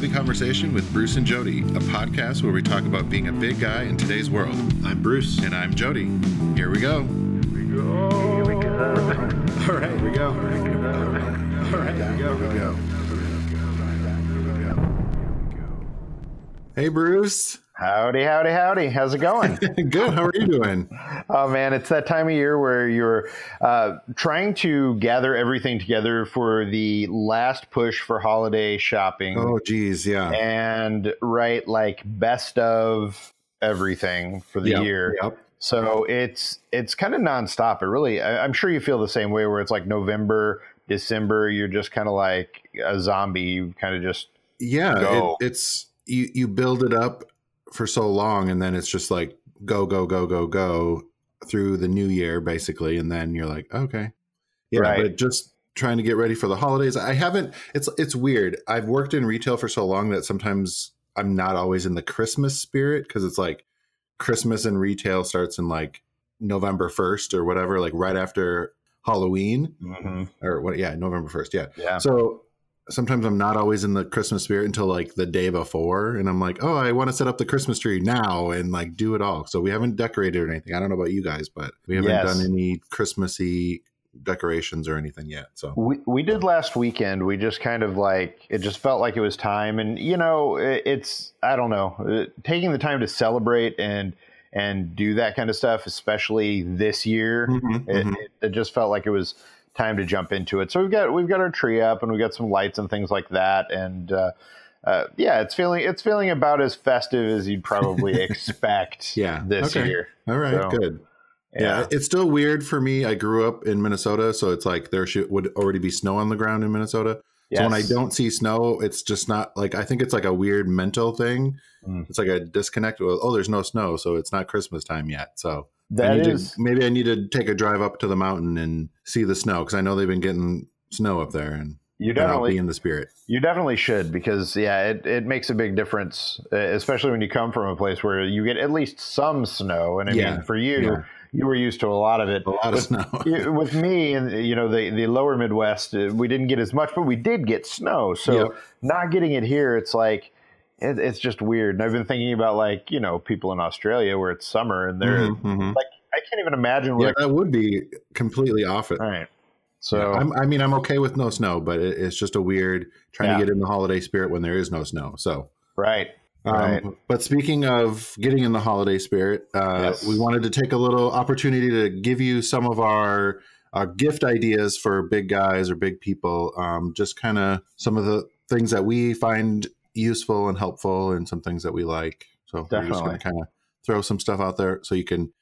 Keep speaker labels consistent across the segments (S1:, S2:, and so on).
S1: This is Heavy Conversation with Bruce and Jody, a podcast where we talk about being a big guy in today's world.
S2: I'm Bruce.
S1: And I'm Jody. Here we go.
S2: Here we go. All right, here we go. All right, here we go.
S1: Here we go. Hey, Bruce.
S3: Howdy, howdy, howdy. How's it going?
S1: Good. How are you doing?
S3: oh, man, it's that time of year where you're uh, trying to gather everything together for the last push for holiday shopping.
S1: Oh, geez. Yeah.
S3: And write like best of everything for the
S1: Yep,
S3: year.
S1: Yep.
S3: So it's it's kind of nonstop. It really, I, I'm sure you feel the same way where it's like November, December, you're just kind of like a zombie. You kind of just
S1: Yeah. It, it's you. You build it up for so long, and then it's just like go, go, go, go, go through the new year, basically, and then you're like, okay, yeah.
S3: Right.
S1: But just trying to get ready for the holidays. I haven't. It's it's weird. I've worked in retail for so long that sometimes I'm not always in the Christmas spirit because it's like Christmas in retail starts in like November first or whatever, like right after Halloween mm-hmm. or what? Yeah, November first. Yeah.
S3: yeah.
S1: So sometimes I'm not always in the Christmas spirit until like the day before, and I'm like, oh, I want to set up the Christmas tree now and like do it all. So we haven't decorated or anything. I don't know about you guys, but we haven't
S3: Yes.
S1: done any Christmassy decorations or anything yet. So
S3: We we did last weekend. We just kind of like it just felt like it was time, and you know, it, it's I don't know, uh, taking the time to celebrate and and do that kind of stuff, especially this year.
S1: Mhm,
S3: It,
S1: mhm.
S3: it, it just felt like it was time to jump into it. So we've got we've got our tree up, and we've got some lights and things like that, and. Uh, uh, yeah, it's feeling it's feeling about as festive as you'd probably expect.
S1: Yeah,
S3: this
S1: okay.
S3: year.
S1: all right,
S3: So,
S1: good. Yeah. it's still weird for me. I grew up in Minnesota, so it's like there should, would already be snow on the ground in Minnesota. So when I don't see snow, it's just not like I think it's like a weird mental thing.
S3: Mm.
S1: It's like a disconnect. With, oh, there's no snow, so it's not Christmas time yet. So
S3: that is
S1: to, maybe I need to take a drive up to the mountain and see the snow because I know they've been getting snow up there, and
S3: you definitely
S1: be in the spirit.
S3: You definitely should because yeah, it, it makes a big difference, especially when you come from a place where you get at least some snow. And I
S1: Yeah,
S3: mean, for you,
S1: yeah.
S3: you were used to a lot of it.
S1: A lot of
S3: with,
S1: snow.
S3: with me and you know the the lower Midwest, uh, we didn't get as much, but we did get snow. So
S1: Yep.
S3: not getting it here, it's like. It, it's just weird, and I've been thinking about like you know people in Australia where it's summer and they're
S1: Mhm, mhm.
S3: like I can't even imagine what.
S1: Yeah, that would be completely off it.
S3: right, so
S1: Yeah, I'm, I mean, I'm okay with no snow, but it, it's just a weird trying
S3: Yeah.
S1: to get in the holiday spirit when there is no snow. So,
S3: right,
S1: um,
S3: Right.
S1: but speaking of getting in the holiday spirit, uh,
S3: Yes.
S1: we wanted to take a little opportunity to give you some of our uh, gift ideas for big guys or big people. Um, just kind of some of the things that we find useful and helpful, and some things that we like. So we're just going to kind of throw some stuff out there so you can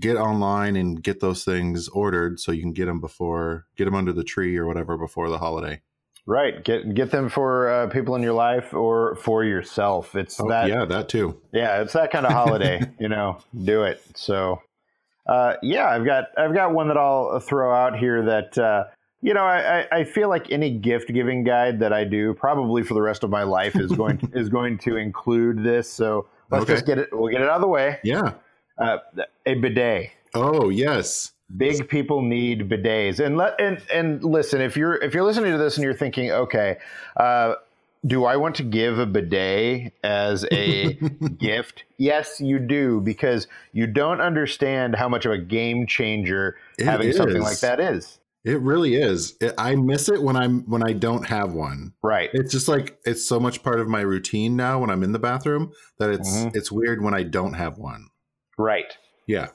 S1: get online and get those things ordered so you can get them before get them under the tree or whatever before the holiday.
S3: right. Get get them for uh, people in your life or for yourself. It's
S1: Oh,
S3: that
S1: yeah, that too.
S3: Yeah, it's that kind of holiday, you know. Do it. So, uh, yeah, I've got I've got one that I'll throw out here that uh, you know I, I- feel like any gift giving guide that I do probably for the rest of my life is going is going to include this. So let's
S1: Okay.
S3: just get it. We'll get it out of the way.
S1: Yeah.
S3: Uh, a bidet.
S1: Oh, yes.
S3: Big people need bidets, and let and and listen. If you're if you're listening to this and you're thinking, okay, uh, do I want to give a bidet as a gift? Yes, you do, because you don't understand how much of a game changer
S1: It
S3: having something like that is.
S1: It really is. It, I miss it when I'm when I don't have one.
S3: Right.
S1: It's just like it's so much part of my routine now when I'm in the bathroom that it's
S3: Mhm.
S1: it's weird when I don't have one.
S3: Right.
S1: Yeah.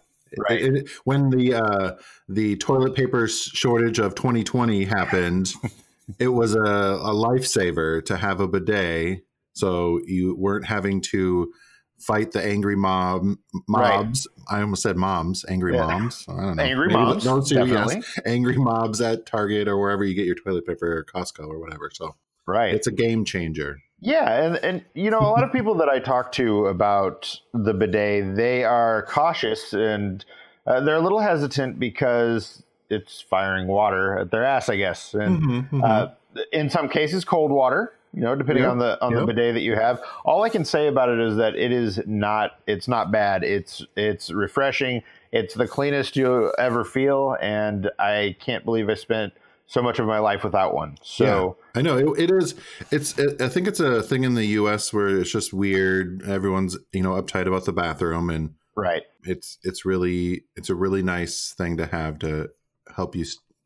S3: Right.
S1: It- it- when the uh, the toilet paper shortage of 2020 happened, it was a, a lifesaver to have a bidet, so you weren't having to fight the angry mob mobs. I almost said moms, angry
S3: Yeah.
S1: moms. I don't know.
S3: Angry
S1: Maybe
S3: moms,
S1: two, yes. angry mobs at Target or wherever you get your toilet paper, or Costco or whatever. So
S3: Right.
S1: it's a game changer.
S3: Yeah, and and you know a lot of people that I talk to about the bidet, they are cautious and uh, they're a little hesitant because it's firing water at their ass, I guess. And
S1: Mm-hmm,
S3: uh, in some cases, cold water. You know, depending
S1: Yep,
S3: on the on the
S1: yep.
S3: bidet that you have. All I can say about it is that it is not it's not bad. It's it's refreshing. It's the cleanest you'll ever feel, and I can't believe I spent so much of my life without one. So
S1: I know it, it is. It's. It, I think it's a thing in the U.S. where it's just weird. Everyone's you know uptight about the bathroom, and
S3: right.
S1: it's it's really it's a really nice thing to have to help you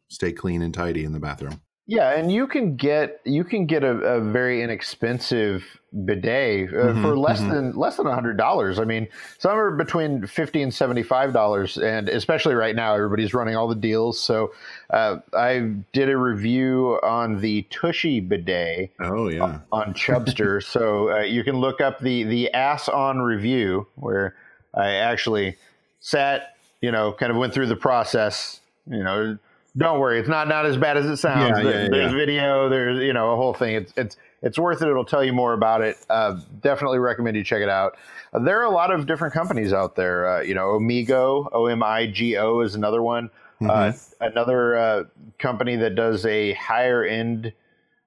S1: stay clean and tidy in the bathroom.
S3: Yeah, and you can get you can get a, a very inexpensive bidet uh,
S1: Mhm,
S3: for less
S1: mhm.
S3: than less than hundred dollars. I mean, somewhere between fifty and seventy five dollars, and especially right now, everybody's running all the deals. So, uh, I did a review on the Tushy bidet
S1: Oh yeah.
S3: on Chubstr, so uh, you can look up the the ass on review where I actually sat, you know, kind of went through the process. You know, don't worry, it's not not as bad as it sounds.
S1: Yeah,
S3: There-
S1: yeah,
S3: there's
S1: yeah.
S3: video, there's you know a whole thing. It's it's it's worth it. It'll tell you more about it. Uh, definitely recommend you check it out. Uh, there are a lot of different companies out there. Uh, you know, Omigo, O M I G O is another one. Uh,
S1: Mm-hmm.
S3: another uh, company that does a higher end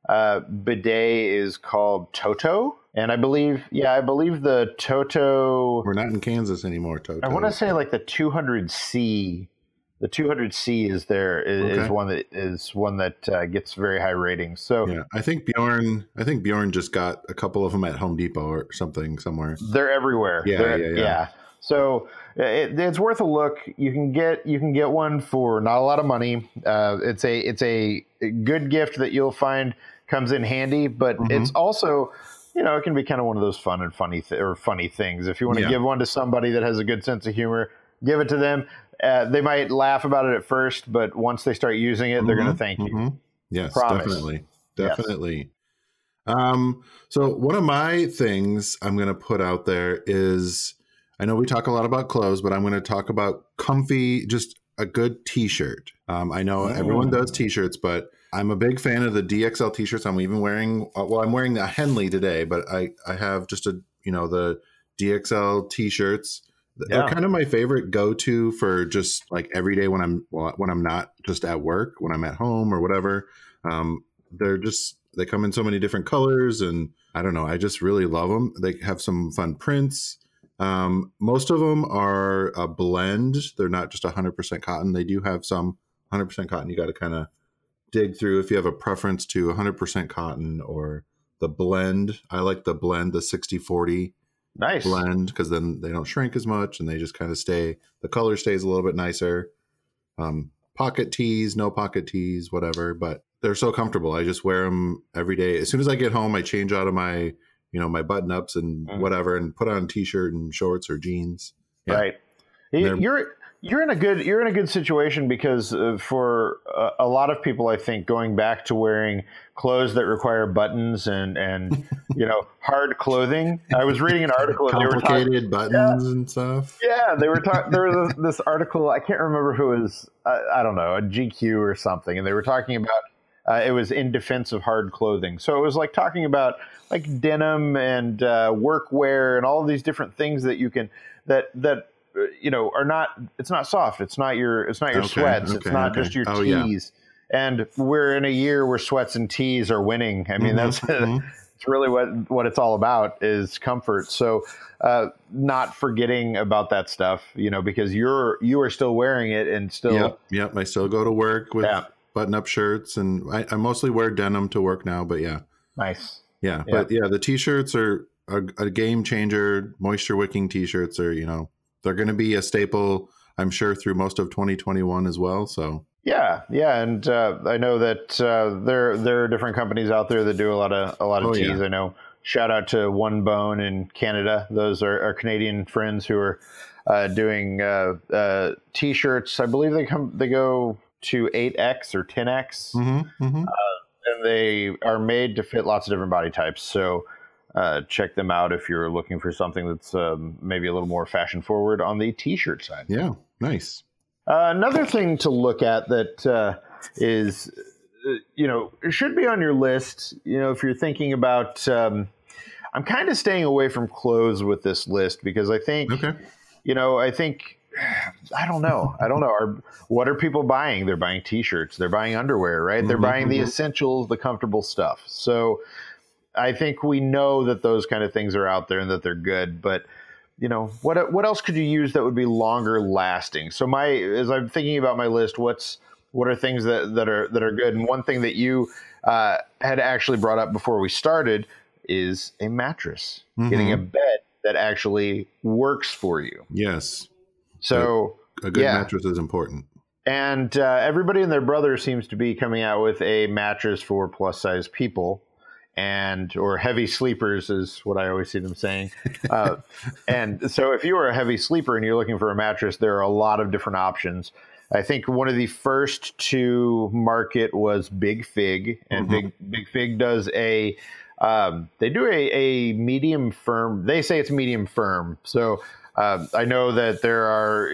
S3: uh, bidet is called Toto, and I believe, yeah, I believe the Toto.
S1: We're not in Kansas anymore, Toto.
S3: I want to say like the 200C. The 200C is there is, is one that is one that uh, gets very high ratings. So
S1: Yeah, I think Bjorn. I think Bjorn just got a couple of them at Home Depot or something somewhere.
S3: they're everywhere.
S1: Yeah,
S3: They're-
S1: yeah, yeah.
S3: So it, it's worth a look. You can get you can get one for not a lot of money. Uh, it's a it's a good gift that you'll find comes in handy, but
S1: Mhm.
S3: it's also you know it can be kind of one of those fun and funny th- or funny things. If you want to
S1: Yeah.
S3: give one to somebody that has a good sense of humor, give it to them. Uh, they might laugh about it at first, but once they start using it, they're going to thank you.
S1: mhm. Yes,
S3: Promise.
S1: definitely,
S3: Yes.
S1: definitely. Um, so one of my things I'm going to put out there is, I know we talk a lot about clothes, but I'm going to talk about comfy, just a good T-shirt. Um, I know everyone does T-shirts, but I'm a big fan of the DXL T-shirts. I'm even wearing, uh, well, I'm wearing a Henley today, but I I have just a you know the DXL T-shirts. They're kind of my favorite go-to for just like every day when I'm when I'm not just at work, when I'm at home or whatever. Um, they're just they come in so many different colors, and I don't know. I just really love them. They have some fun prints. Um, most of them are a blend. They're not just 100% cotton. They do have some 100% cotton. You got to kind of dig through if you have a preference to 100% cotton or the blend. I like the blend, the 60 40
S3: Nice.
S1: blend because then they don't shrink as much and they just kind of stay the color stays a little bit nicer um pocket tees no pocket tees whatever but they're so comfortable i just wear them every day as soon as i get home i change out of my you know my button ups and
S3: Mhm.
S1: whatever and put on a t-shirt and shorts or jeans Yeah.
S3: Right. You're you're in a good you're in a good situation because uh, for a, a lot of people, I think going back to wearing clothes that require buttons and and you know hard clothing. I was reading an article and they were talking.
S1: complicated buttons and stuff
S3: Yeah, they were talking. There was this, this article. I can't remember who it was. I, I don't know a GQ or something, and they were talking about. Uh, it was in defense of hard clothing. So it was like talking about like denim and uh, workwear and all of these different things that you can that that uh, you know are not. It's not soft. It's not your. It's not your
S1: Okay,
S3: sweats. it's not
S1: okay.
S3: just your
S1: Oh, yeah.
S3: tees. And we're in a year where sweats and tees are winning. I mean,
S1: Mhm,
S3: that's
S1: mhm.
S3: it's really what what it's all about is comfort. So, uh, not forgetting about that stuff, you know, because you're you are still wearing it and still
S1: yep yep i still go to work with
S3: Yeah.
S1: button up shirts and I, I mostly wear denim to work now but yeah
S3: nice.
S1: Yeah,
S3: Yeah.
S1: but yeah, the t-shirts are a, a game changer. Moisture wicking t-shirts are, you know, they're going to be a staple, I'm sure, through most of 2021 as well. So
S3: Yeah, yeah, and uh, I know that uh, there there are different companies out there that do a lot of a lot of
S1: Oh,
S3: teas.
S1: yeah.
S3: I know. Shout out to One Bone in Canada. Those are our Canadian friends who are uh, doing uh, uh, t-shirts. I believe they come they go to eight X or ten X.
S1: mm-hmm, mm-hmm.
S3: and they are made to fit lots of different body types. So uh, check them out if you're looking for something that's um, maybe a little more fashion forward on the t-shirt side.
S1: yeah, nice.
S3: Uh, another thing to look at that uh, is, uh, you know, it should be on your list. You know, if you're thinking about, um, I'm kind of staying away from clothes with this list because I think
S1: Okay.
S3: you know, I think I don't know. I don't know. Are, what are people buying? They're buying T-shirts. They're buying underwear, right? They're
S1: Mhm,
S3: buying the
S1: mhm.
S3: essentials, the comfortable stuff. So I think we know that those kind of things are out there and that they're good. But you know, what what else could you use that would be longer lasting? So my as I'm thinking about my list, what's What are things that, that are that are good? And one thing that you uh, had actually brought up before we started is a mattress,
S1: Mhm.
S3: getting a bed that actually works for you.
S1: Yes,
S3: So,
S1: a good
S3: Yeah.
S1: mattress is important.
S3: and uh, everybody and their brother seems to be coming out with a mattress for plus size people. And or heavy sleepers is what I always see them saying. Uh, and so, if you are a heavy sleeper and you're looking for a mattress, there are a lot of different options. I think one of the first to market was Big Fig, and
S1: Mhm.
S3: Big Big Fig does a um, they do a, a medium firm. They say it's medium firm. So um, I know that there are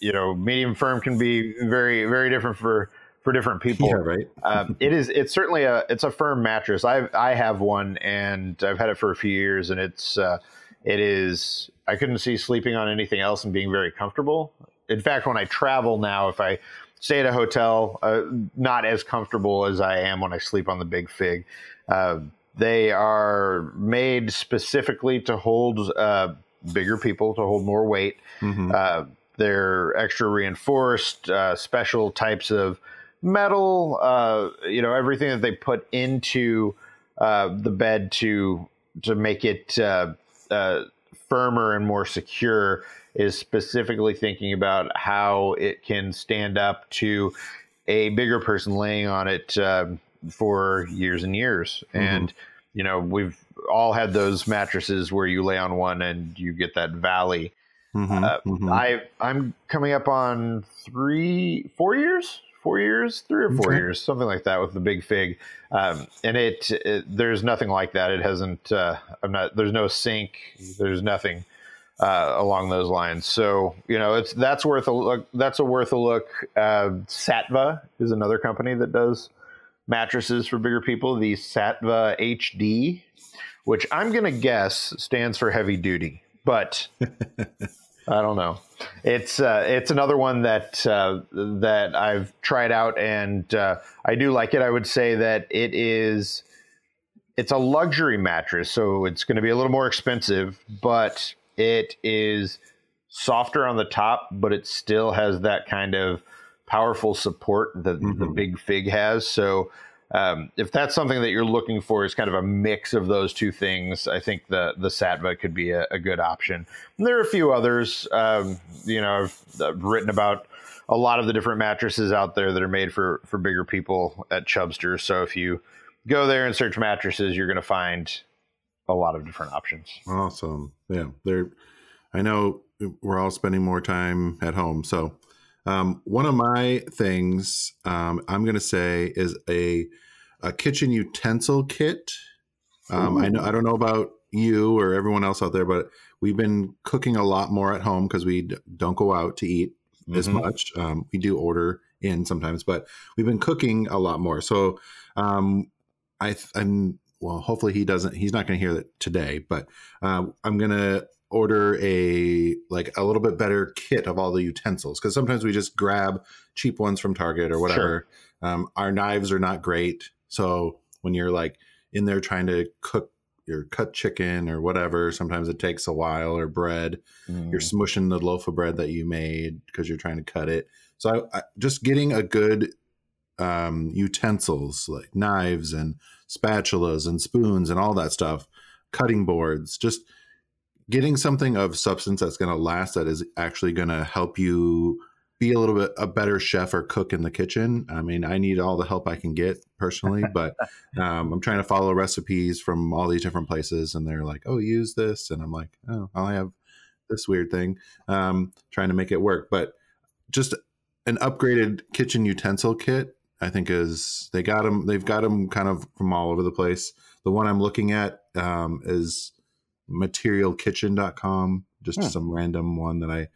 S3: you know medium firm can be very very different for for different people.
S1: Yeah, right.
S3: um, it is it's certainly a it's a firm mattress. I i have one and i've had it for a few years and it's uh, it is i couldn't see sleeping on anything else and being very comfortable. In fact when i travel now if i stay at a hotel uh, not as comfortable as i am when i sleep on the big fig. Uh, they are made specifically to hold uh, bigger people to hold more weight.
S1: Mhm.
S3: uh, they're extra reinforced, uh, special types of metal, uh, you know, everything that they put into uh, the bed to to make it uh, uh, firmer and more secure is specifically thinking about how it can stand up to a bigger person laying on it um for years and years.
S1: Mhm.
S3: And you know, we've all had those mattresses where you lay on one and you get that valley.
S1: Mhm.
S3: Uh,
S1: Mhm.
S3: I I'm coming up on three, four years, four years, three or four
S1: Okay.
S3: years, something like that with the big fig. Um, and it, it there's nothing like that. It hasn't. Uh, I'm not. There's no sink. There's nothing uh, along those lines. So you know, it's that's worth a look. That's a worth a look. Uh, Saatva is another company that does mattresses for bigger people. The Saatva HD, which I'm gonna guess stands for heavy duty, but. I don't know. It's uh, it's another one that uh, that I've tried out and uh, I do like it. I would say that it is it's a luxury mattress, so it's going to be a little more expensive, but it is softer on the top, but it still has that kind of powerful support that the
S1: Mhm.
S3: Big Fig has. So um, if that's something that you're looking for, is kind of a mix of those two things. I think the the Saatva could be a, a good option. And there are a few others. Um, you know, I've, I've written about a lot of the different mattresses out there that are made for for bigger people at Chubstr. So if you go there and search mattresses, you're going to find a lot of different options.
S1: Awesome. Yeah, they're. I know we're all spending more time at home, so um, one of my things um, I'm going to say is a a kitchen utensil kit. Um, I know I don't know about you or everyone else out there, but we've been cooking a lot more at home because we d- don't go out to eat as
S3: Mhm.
S1: much. Um, we do order in sometimes, but we've been cooking a lot more. So um, I, I'm well. Hopefully he doesn't. He's not going to hear that today, but um, I'm going to order a like a little bit better kit of all the utensils because sometimes we just grab cheap ones from Target or whatever. Um, our knives are not great, so when you're like in there trying to cook your cut chicken or whatever, sometimes it takes a while or bread you're smushing the loaf of bread that you made because you're trying to cut it. So I, I, just getting a good um, utensils like knives and spatulas and spoons and all that stuff, cutting boards, just getting something of substance that's going to last that is actually going to help you be a little bit a better chef or cook in the kitchen. I mean, I need all the help I can get personally, but um, I'm trying to follow recipes from all these different places, and they're like, "Oh, use this," and I'm like, "Oh, I have this weird thing," um, trying to make it work. But just an upgraded kitchen utensil kit, I think is they got them. They've got them kind of from all over the place. The one I'm looking at um, is materialkitchen.com, just
S3: Hmm.
S1: some random one that I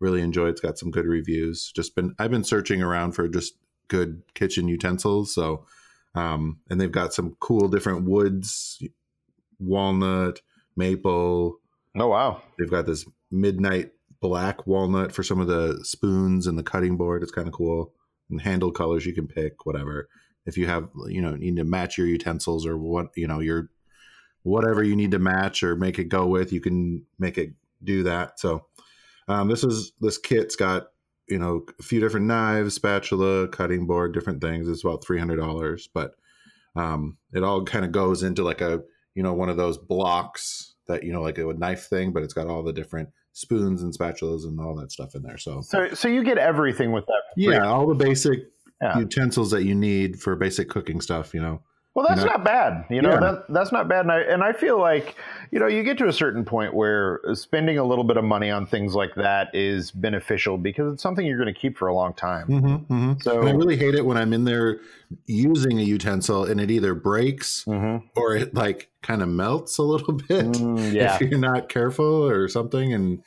S1: really enjoy. It's got some good reviews. Just been I've been searching around for just good kitchen utensils. So um, and they've got some cool different woods, walnut, maple.
S3: Oh wow!
S1: They've got this midnight black walnut for some of the spoons and the cutting board. It's kind of cool. And handle colors you can pick, whatever. If you have, you know, need to match your utensils or what, you know, your whatever you need to match or make it go with, you can make it do that. So um, this is this kit's got you know a few different knives, spatula, cutting board, different things. It's about three hundred dollars, but um, it all kind of goes into like a you know one of those blocks that you know like a knife thing, but it's got all the different spoons and spatulas and all that stuff in there. So
S3: So so you get everything with that.
S1: yeah, all the basic
S3: Yeah.
S1: utensils that you need for basic cooking stuff. You know.
S3: Well, that's
S1: know?
S3: not bad. You know,
S1: Yeah.
S3: that, that's not bad. And I, and I feel like, you know, you get to a certain point where spending a little bit of money on things like that is beneficial because it's something you're going to keep for a long time.
S1: Mm-hmm, mm-hmm.
S3: So,
S1: And I really hate it when I'm in there using a utensil and it either breaks
S3: Mhm.
S1: or it like kind of melts a little bit
S3: Mm, yeah.
S1: if you're not careful or something and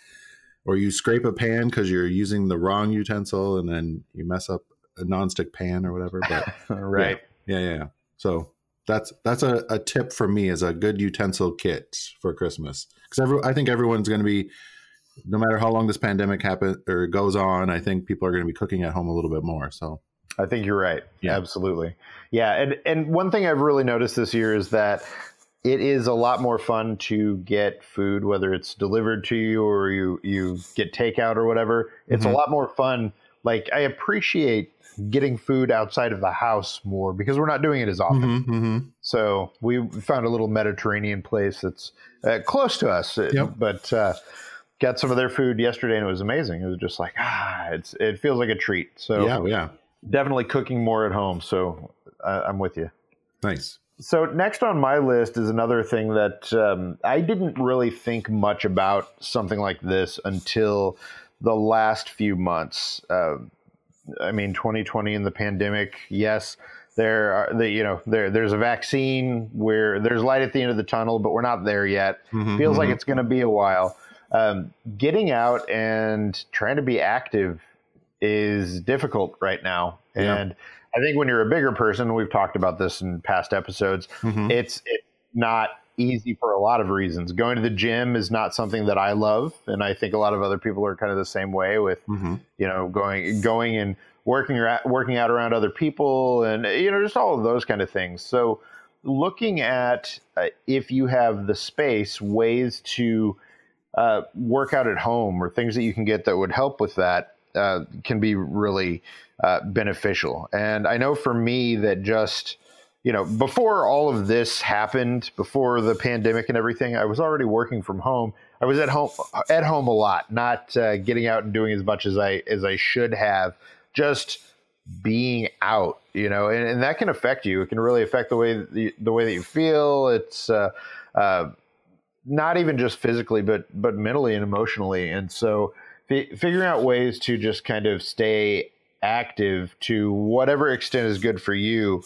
S1: or you scrape a pan because you're using the wrong utensil and then you mess up a nonstick pan or whatever but
S3: right.
S1: yeah yeah, yeah. so that's that's a, a tip for me as a good utensil kit for christmas because i think everyone's going to be no matter how long this pandemic happens or goes on i think people are going to be cooking at home a little bit more so
S3: I think you're right.
S1: Yeah.
S3: Absolutely. Yeah. And, and one thing I've really noticed this year is that it is a lot more fun to get food, whether it's delivered to you or you, you get takeout or whatever. It's
S1: Mhm.
S3: a lot more fun. Like, I appreciate getting food outside of the house more because we're not doing it as often.
S1: Mhm, mhm.
S3: So we found a little Mediterranean place that's uh, close to us, uh,
S1: Yep.
S3: but uh, got some of their food yesterday and it was amazing. It was just like ah, it's it feels like a treat. So
S1: yeah yeah
S3: definitely cooking more at home. So uh, I'm with you.
S1: nice
S3: So next on my list is another thing that um, I didn't really think much about something like this until the last few months. Uh, I mean, 2020 and the pandemic. Yes, there are the you know there there's a vaccine where there's light at the end of the tunnel, but we're not there yet.
S1: Mhm,
S3: Feels like
S1: mhm.
S3: it's going to be a while. Um, getting out and trying to be active is difficult right now,
S1: Yeah.
S3: and I think when you're a bigger person, we've talked about this in past episodes.
S1: Mhm.
S3: It's it's not easy for a lot of reasons. Going to the gym is not something that I love, and I think a lot of other people are kind of the same way with
S1: Mhm.
S3: you know going going and working working out around other people, and you know just all of those kind of things. So looking at uh, if you have the space, ways to uh, work out at home or things that you can get that would help with that uh, can be really uh, beneficial. And I know for me that just you know before all of this happened, before the pandemic and everything, I was already working from home. I was at home at home a lot, not uh, getting out and doing as much as I as I should have. Just being out, you know, and, and that can affect you. It can really affect the way you, the way that you feel. It's uh, uh, not even just physically, but but mentally and emotionally. And so, fi- figuring out ways to just kind of stay active to whatever extent is good for you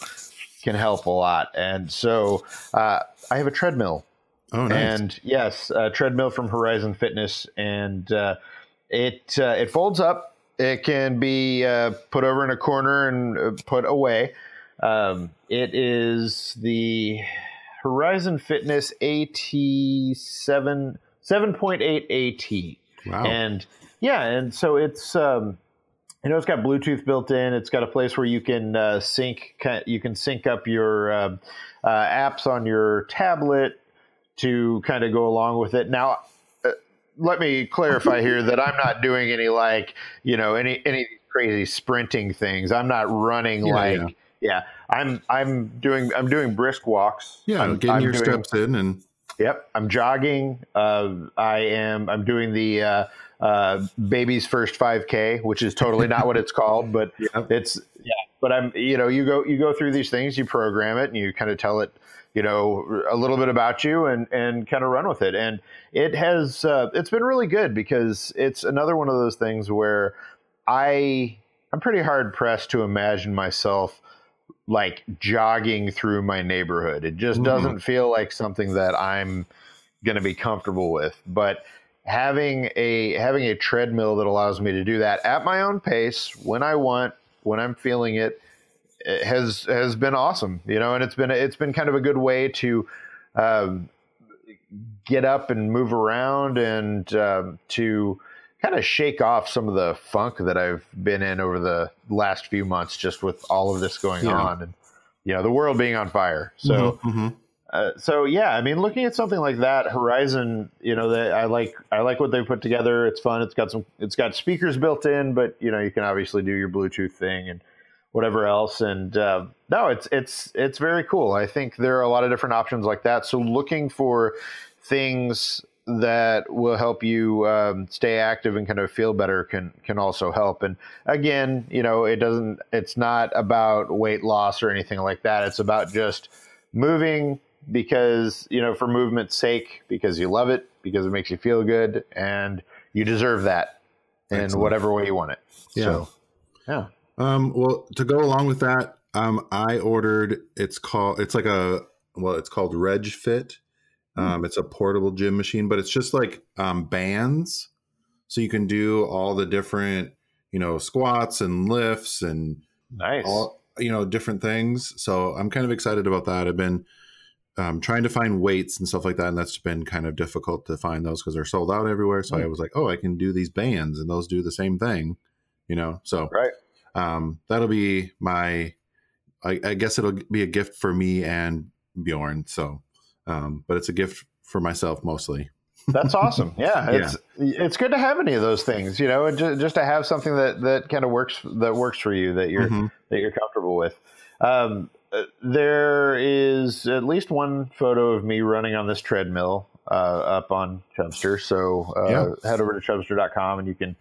S3: can help a lot. And so, uh, I have a treadmill
S1: oh nice
S3: and yes, a treadmill from Horizon Fitness, and uh, it uh, it folds up. It can be uh, put over in a corner and uh, put away. Um, it is the Horizon Fitness AT seven seven point eight AT,
S1: wow
S3: and yeah, and so it's um, you know it's got Bluetooth built in. It's got a place where you can uh, sync you can sync up your uh, uh, apps on your tablet to kind of go along with it. Now, uh, let me clarify here that I'm not doing any like you know any any crazy sprinting things. I'm not running
S1: Yeah,
S3: like
S1: yeah.
S3: yeah. I'm I'm doing I'm doing brisk walks.
S1: yeah
S3: I'm,
S1: getting
S3: I'm
S1: your
S3: doing-
S1: steps in and
S3: Yep, I'm jogging. Uh, I am. I'm doing the uh, baby's first 5K, which is totally not what it's called, but
S1: Yep.
S3: it's yeah. But I'm. You know, you go you go through these things, you program it, and you kind of tell it. You know a little bit about you and and kind of run with it, and it has uh, it's been really good because it's another one of those things where I I'm pretty hard pressed to imagine myself like jogging through my neighborhood. It just
S1: Mhm.
S3: doesn't feel like something that I'm going to be comfortable with. But having a having a treadmill that allows me to do that at my own pace when I want, when I'm feeling it, it has has been awesome. You know, and it's been it's been kind of a good way to um, get up and move around and um, to kind of shake off some of the funk that I've been in over the last few months, just with all of this going
S1: Yeah.
S3: on and you know the world being on fire. So
S1: Mhm, mhm.
S3: Uh, so yeah, I mean, looking at something like that, Horizon, you know, they, I like I like what they put together. It's fun. It's got some. It's got speakers built in, but you know, you can obviously do your Bluetooth thing and whatever else. And uh, no, it's it's it's very cool. I think there are a lot of different options like that. So looking for things that will help you um, stay active and kind of feel better can can also help. And again, you know, it doesn't. It's not about weight loss or anything like that. It's about just moving because you know for movement's sake, because you love it, because it makes you feel good, and you deserve that in
S1: Excellent.
S3: whatever way you want it.
S1: Yeah.
S3: So, yeah.
S1: Um, well, to go along with that, um, I ordered. It's called. It's like a. Well, it's called Reg Fit. Um, it's a portable gym machine, but it's just like um, bands, so you can do all the different, you know, squats and lifts and
S3: Nice.
S1: all you know different things. So I'm kind of excited about that. I've been um, trying to find weights and stuff like that, and that's been kind of difficult to find those because they're sold out everywhere. So I was like, oh, I can do these bands, and those do the same thing, you know. So
S3: right.
S1: um, that'll be my I, I guess it'll be a gift for me and bjorn so um, but it's a gift for myself mostly
S3: That's awesome. Yeah, it's it's good to have any of those things, you know, and ju- just to have something that that kind of works that works for you that you're
S1: Mhm.
S3: that you're comfortable with. Um, uh, there is at least one photo of me running on this treadmill uh, up on Chubstr. So uh,
S1: Yeah.
S3: head over to chubstr.com and you can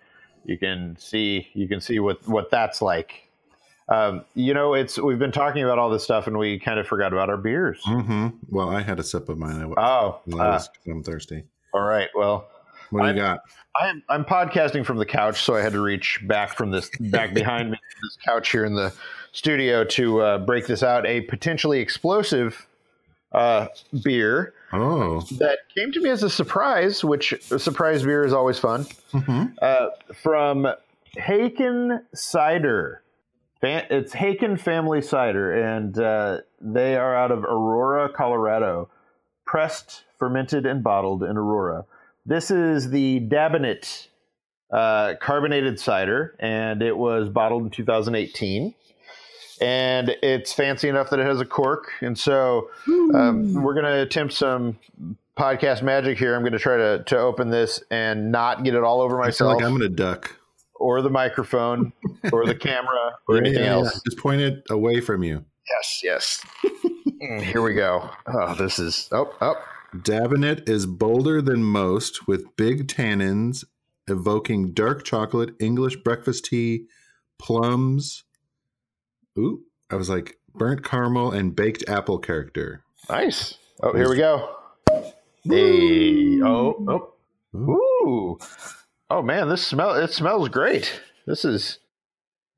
S3: you can see you can see what what that's like. Um, you know, it's we've been talking about all this stuff and we kind of forgot about our beers.
S1: hmm well i had a sip of mine I,
S3: Oh,
S1: I was- i'm thirsty
S3: all right. Well,
S1: what do you
S3: I'm-
S1: got
S3: I'm I'm podcasting from the couch, so I had to reach back from this back behind me, this couch here in the studio to uh, break this out. A potentially explosive uh, beer
S1: oh
S3: that came to me as a surprise, which a surprise beer is always fun.
S1: hmm
S3: Uh, from Haykin Cider. It's Haykin Family Cider, and uh, they are out of Aurora, Colorado. Pressed, fermented, and bottled in Aurora. This is the Dabinett uh, carbonated cider, and it was bottled in 2018. And it's fancy enough that it has a cork, and so um, we're going to attempt some podcast magic here. I'm going to try to to open this and not get it all over
S1: i feel
S3: myself
S1: like i'm gonna duck
S3: or the microphone or the camera or
S1: Yeah,
S3: anything
S1: yeah, yeah.
S3: else.
S1: just point it away from you
S3: Yes, yes. Mm, Here we go. Oh, this is oh oh.
S1: Dabinett is bolder than most with big tannins evoking dark chocolate, English breakfast tea, plums. Ooh, I was like burnt caramel and baked apple character.
S3: Nice. Oh, here we go. Hey. Oh, oh. Ooh. Oh man, this smell it smells great. This is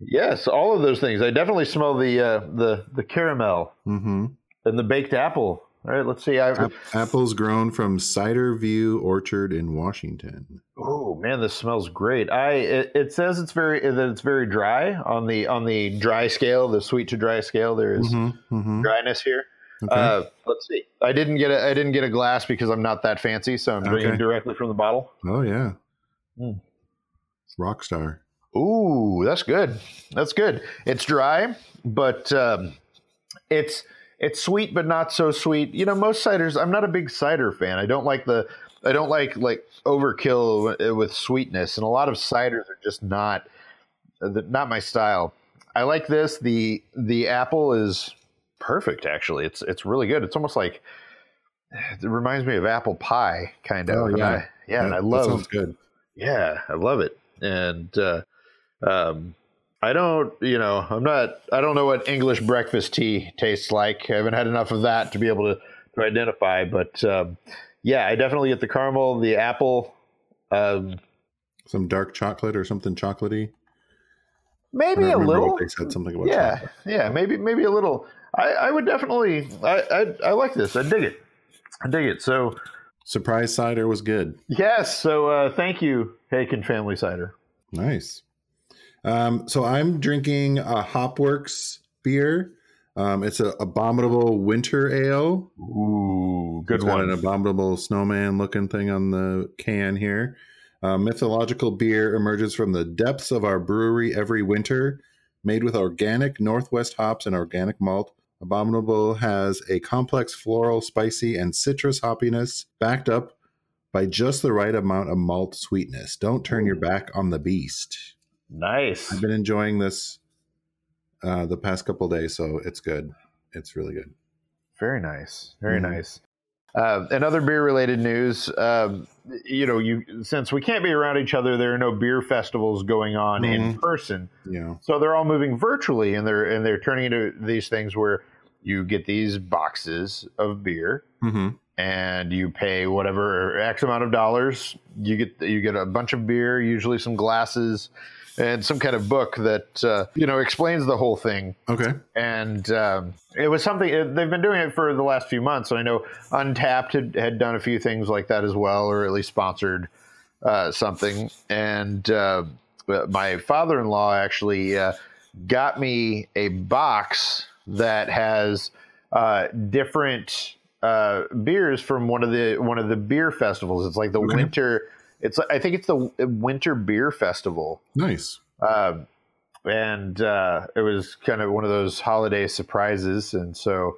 S3: Yes, all of those things. I definitely smell the uh, the the caramel
S1: Mm-hmm.
S3: and the baked apple. All right, let's see. I
S1: apples grown from Cider View Orchard in Washington.
S3: Oh man, this smells great. I it, it says it's very that it's very dry on the on the dry scale, the sweet to dry scale. There is
S1: Mhm, mhm.
S3: dryness here.
S1: Okay.
S3: Uh, let's see. I didn't get a I didn't get a glass because I'm not that fancy, so I'm drinking
S1: Okay.
S3: directly from the bottle.
S1: oh yeah,
S3: Mm.
S1: Rockstar.
S3: Ooh, that's good. That's good. It's dry, but um, it's it's sweet, but not so sweet. You know, most ciders. I'm not a big cider fan. I don't like the. I don't like like overkill with sweetness, and a lot of ciders are just not not my style. I like this. the The apple is perfect. Actually, it's it's really good. It's almost like it reminds me of apple pie, kind of.
S1: Oh, yeah.
S3: I- yeah, and I
S1: that
S3: love
S1: sounds good.
S3: yeah, I love it. And uh, um, I don't, you know, I'm not, I don't know what English breakfast tea tastes like. I haven't had enough of that to be able to, to identify. But um, yeah, I definitely get the caramel, the apple. Um,
S1: Some dark chocolate or something chocolatey.
S3: Maybe a little.
S1: they said something about.
S3: Yeah,
S1: chocolate.
S3: yeah, maybe maybe a little. I, I would definitely, I, I I like this. I dig it. I dig it. So
S1: Surprise cider was good.
S3: yes. So uh, thank you, Haykin Family Cider.
S1: Nice. Um, so I'm drinking a Hopworks beer. Um, it's an abominable winter ale.
S3: Ooh, good
S1: It's got
S3: one.
S1: an abominable snowman looking thing on the can here. Uh, mythological beer emerges from the depths of our brewery every winter, made with organic Northwest hops and organic malt. Abominable has a complex floral, spicy, and citrus hoppiness backed up by just the right amount of malt sweetness. Don't turn your back on the beast.
S3: Nice.
S1: I've been enjoying this uh, the past couple days, so it's good. It's really good.
S3: Very nice. Very
S1: Mhm.
S3: nice. Uh, and other beer related news, um, you know, you since we can't be around each other, there are no beer festivals going on in
S1: Mhm.
S3: person.
S1: Know,
S3: So they're all moving virtually, and they're and they're turning into these things where you get these boxes of beer,
S1: hmm
S3: and you pay whatever X amount of dollars. You get you get a bunch of beer, usually some glasses, and some kind of book that uh, you know explains the whole thing.
S1: okay,
S3: And um, it was something it, they've been doing it for the last few months. And I know Untappd had, had done a few things like that as well, or at least sponsored uh, something. And uh, my father-in-law actually uh, got me a box that has uh, different uh, beers from one of the one of the beer festivals. It's like the
S1: Okay.
S3: winter. It's I think it's the Winter Beer Festival.
S1: nice.
S3: Um, and uh, it was kind of one of those holiday surprises. And so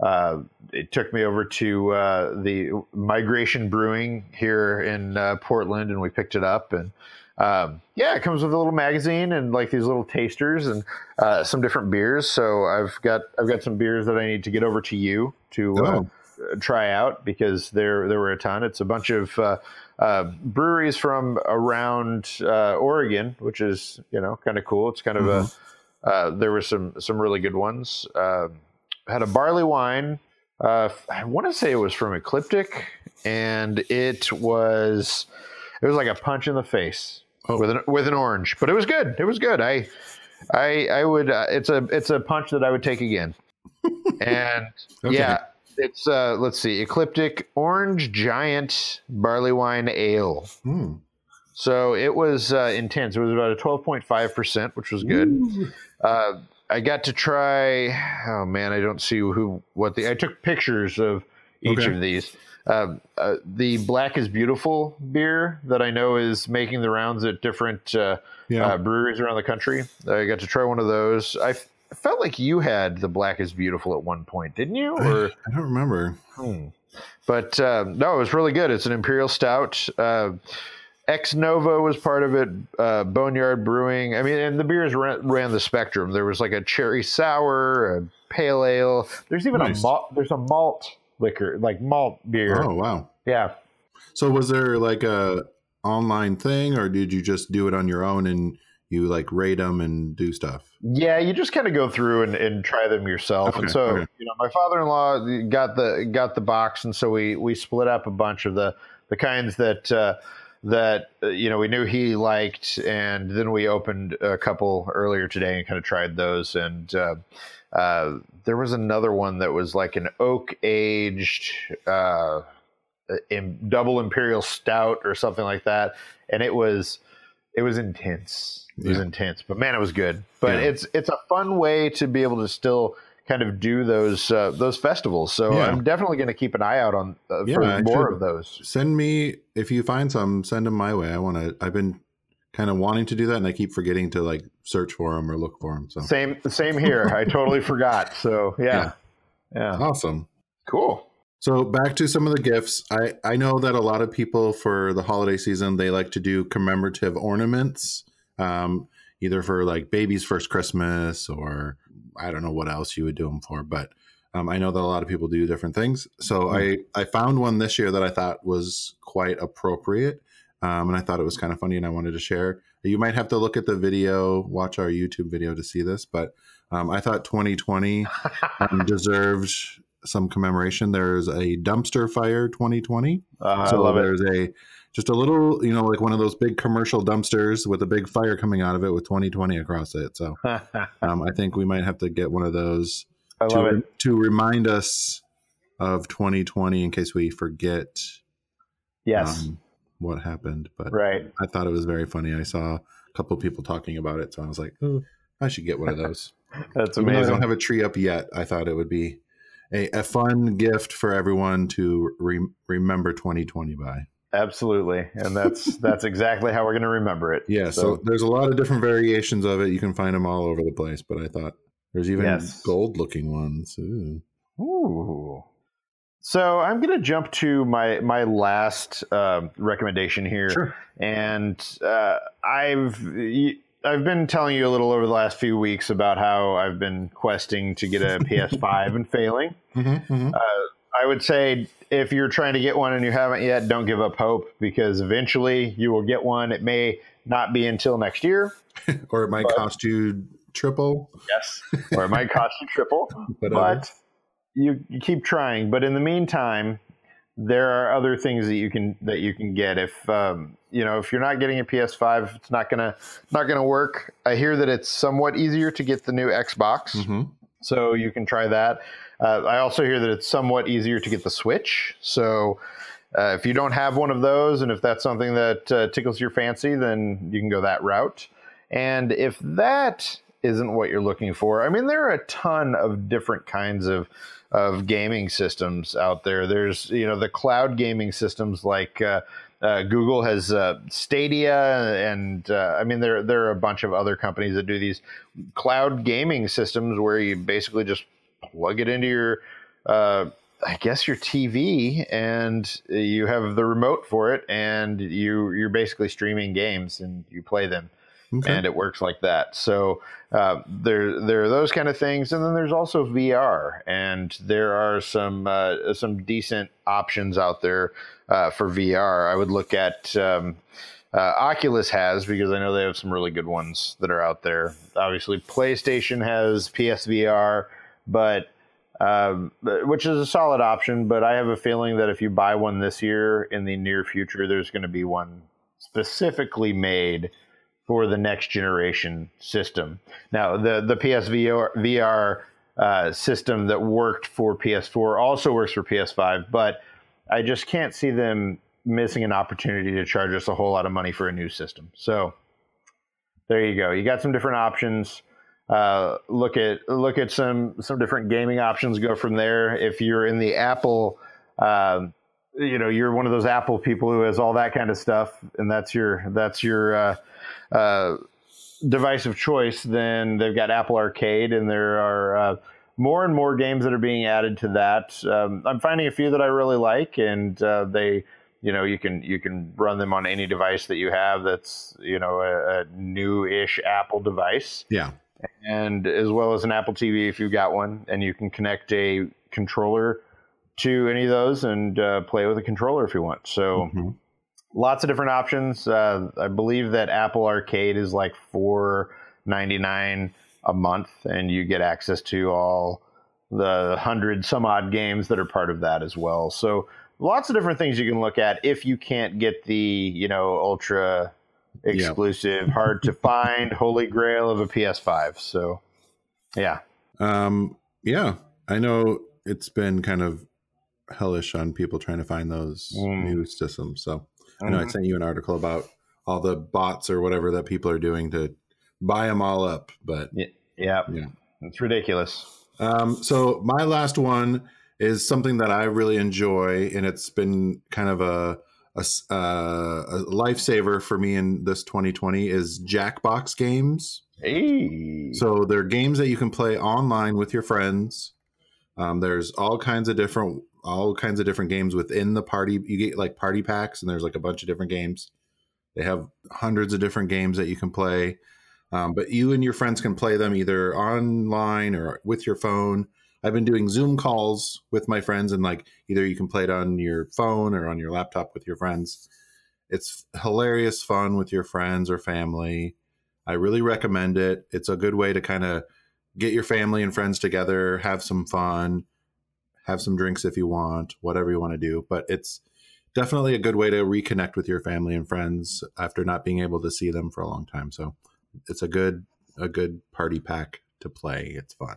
S3: uh, it took me over to uh, the Migration Brewing here in uh, Portland, and we picked it up. And um, yeah, it comes with a little magazine and like these little tasters and uh, some different beers. So I've got I've got some beers that I need to get over to you to uh,
S1: Oh.
S3: try out because there there were a ton. It's a bunch of uh, uh, breweries from around uh, Oregon, which is you know kind of cool. It's kind of a uh, there were some some really good ones. Uh, had a barley wine. Uh, I want to say it was from Ecliptic, and it was it was like a punch in the face
S1: Oh.
S3: with an with an orange, but it was good. It was good. I I I would. Uh, it's a it's a punch that I would take again. and
S1: Okay.
S3: yeah, it's uh let's see, Ecliptic Orange Giant Barley Wine Ale.
S1: Hmm.
S3: So it was uh, intense. It was about a twelve point five percent, which was good. Uh, I got to try. Oh man, I don't see who what the. I took pictures of each
S1: Okay.
S3: of these. Um, uh, the Black is Beautiful beer that I know is making the rounds at different uh,
S1: Yeah.
S3: uh, breweries around the country. I got to try one of those. I felt like you had the Black is Beautiful at one point, didn't you? Or
S1: I don't remember.
S3: Hmm. But uh, no, it was really good. It's an imperial stout. Uh, Ex Novo was part of it. Uh, Boneyard Brewing. I mean, and the beers ran, ran the spectrum. There was like a cherry sour, a pale ale. There's even
S1: Nice.
S3: a malt. There's a malt liquor, like malt beer.
S1: Oh wow.
S3: Yeah.
S1: So was there like a online thing, or did you just do it on your own and you like rate them and do stuff?
S3: Yeah, you just kind of go through and, and try them yourself. and so,
S1: okay.
S3: you know, my father-in-law got the got the box, and so we we split up a bunch of the the kinds that uh, that uh, you know we knew he liked, and then we opened a couple earlier today and kind of tried those. And uh, uh, there was another one that was like an oak aged. Uh, in double imperial stout or something like that and it was it was intense it was intense but man it was good but
S1: Yeah.
S3: it's it's a fun way to be able to still kind of do those uh, those festivals so
S1: Yeah.
S3: i'm definitely going to keep an eye out on uh,
S1: Yeah,
S3: for
S1: I
S3: more
S1: should-
S3: of those
S1: Send me if you find some. Send them my way. I want to. I've been kind of wanting to do that, and I keep forgetting to like search for them or look for them. So
S3: same same here i totally forgot so yeah yeah
S1: awesome.
S3: cool
S1: So back to some of the gifts. I I know that a lot of people for the holiday season they like to do commemorative ornaments, um, either for like baby's first Christmas or I don't know what else you would do them for, but um, I know that a lot of people do different things. So I I found one this year that I thought was quite appropriate, um, and I thought it was kind of funny, and I wanted to share. You might have to look at the video, watch our YouTube video to see this, but um, I thought 2020 um, deserved some commemoration. There's a dumpster fire 2020.
S3: uh,
S1: so
S3: i love it
S1: there's a just a little, you know, like one of those big commercial dumpsters with a big fire coming out of it with 2020 across it. So um, I think we might have to get one of those
S3: i love
S1: to,
S3: it
S1: to remind us of 2020 in case we forget
S3: yes
S1: um, what happened. But
S3: right
S1: I thought it was very funny. I saw a couple of people talking about it, so I was like, "Hmm, I should get one of those.
S3: that's
S1: though I don't have a tree up yet. I thought it would be a, a fun gift for everyone to re- remember 2020 by.
S3: absolutely and that's that's exactly how we're going to remember it
S1: Yeah, so,
S3: So-
S1: there's a lot of different variations of it. You can find them all over the place, but I thought There's even
S3: Yes.
S1: gold looking ones. Ooh.
S3: Ooh. So I'm going to jump to my my last uh, recommendation here,
S1: Sure.
S3: and uh, I've y- I've been telling you a little over the last few weeks about how I've been questing to get a PS5 and failing.
S1: Mm-hmm, mm-hmm.
S3: I would say if you're trying to get one and you haven't yet, don't give up hope because eventually you will get one. It may not be until next year.
S1: or it might cost you triple.
S3: Yes. or it might cost you triple. But you, you keep trying. But in the meantime, there are other things that you can that you can get. If um, you know, if you're not getting a PS5, it's not gonna not gonna work. I hear that it's somewhat easier to get the new Xbox,
S1: Mm-hmm.
S3: so you can try that. Uh, I also hear that it's somewhat easier to get the Switch. So uh, if you don't have one of those, and if that's something that uh, tickles your fancy, then you can go that route. And if that isn't what you're looking for, I mean, there are a ton of different kinds of of gaming systems out there. There's you know the cloud gaming systems like. Uh, uh, Google has uh, Stadia, and uh, I mean there there are a bunch of other companies that do these cloud gaming systems where you basically just plug it into your, uh, I guess your TV, and you have the remote for it, and you you're basically streaming games and you play them
S1: Okay.
S3: and it works like that. So uh, there there are those kind of things, and then there's also VR, and there are some uh, some decent options out there uh, for VR. I would look at. Um, uh, Oculus has because I know they have some really good ones that are out there. Obviously, PlayStation has PSVR, but um, which is a solid option. But I have a feeling that if you buy one this year, in the near future, there's going to be one specifically made for the next generation system. Now, the the PSVR VR, uh, system that worked for PS4 also works for PS5, but I just can't see them missing an opportunity to charge us a whole lot of money for a new system. So there you go. You got some different options. Uh, look at look at some some different gaming options. Go from there. If you're in the Apple, um, you know, you're one of those Apple people who has all that kind of stuff, and that's your that's your uh, uh, device of choice. Then they've got Apple Arcade, and there are uh, more and more games that are being added to that. Um, I'm finding a few that I really like, and uh, they, you know, you can you can run them on any device that you have that's you know a, a new-ish Apple device
S1: yeah.
S3: and as well as an Apple TV if you've got one, and you can connect a controller to any of those and uh, play with a controller if you want. So
S1: Mhm.
S3: lots of different options. Uh, I believe that Apple Arcade is like four ninety nine a month, and you get access to all the hundred some odd games that are part of that as well. So lots of different things you can look at if you can't get the you know ultra
S1: Yeah.
S3: exclusive, hard to find holy grail of a PS5. So yeah,
S1: Um, yeah, I know it's been kind of hellish on people trying to find those
S3: Mm.
S1: new systems. So I know I
S3: Mhm.
S1: sent you an article about all the bots or whatever that people are doing to buy them all up. But
S3: yeah,
S1: Yeah.
S3: it's ridiculous.
S1: um, so my last one is something that I really enjoy, and it's been kind of a a, uh, a lifesaver for me in this 2020 is Jackbox games.
S3: Hey,
S1: So they're games that you can play online with your friends. Um, there's all kinds of different all kinds of different games within the party. You get like party packs, and there's like a bunch of different games. They have hundreds of different games that you can play, um, but you and your friends can play them either online or with your phone. I've been doing Zoom calls with my friends, and like either you can play it on your phone or on your laptop with your friends. It's hilarious fun with your friends or family. I really recommend it. It's a good way to kind of get your family and friends together, have some fun, have some drinks if you want, whatever you want to do. But it's definitely a good way to reconnect with your family and friends after not being able to see them for a long time. So it's a good a good party pack to play. It's fun.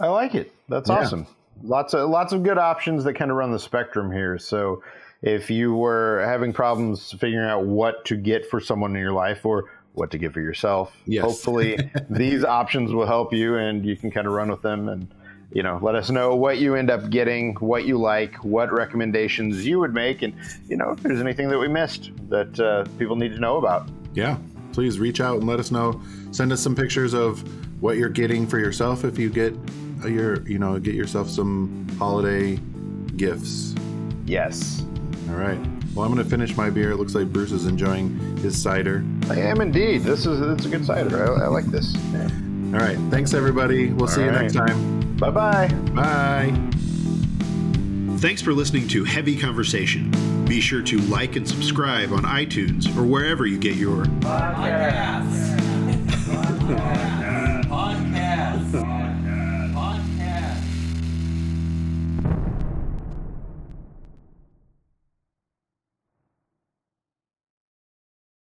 S3: I like it. That's
S1: Yeah.
S3: awesome. Lots of lots of good options that kind of run the spectrum here. So if you were having problems figuring out what to get for someone in your life or what to get for yourself,
S1: Yes.
S3: hopefully these options will help you and you can kind of run with them and you know let us know what you end up getting what you like what recommendations you would make and you know if there's anything that we missed that uh, people need to know about
S1: Yeah. Please reach out and let us know. Send us some pictures of what you're getting for yourself if you get your, you know, get yourself some holiday gifts.
S3: Yes.
S1: All right. Well, I'm going to finish my beer. It looks like Bruce is enjoying his cider.
S3: I am indeed. This is it's a good cider. I, I like this.
S1: All right. Thanks, everybody. We'll see you
S3: right.
S1: next time.
S3: Bye bye.
S1: Bye.
S4: Thanks for listening to Heavy Conversation. Be sure to like and subscribe on iTunes or wherever you get your
S5: Podcasts.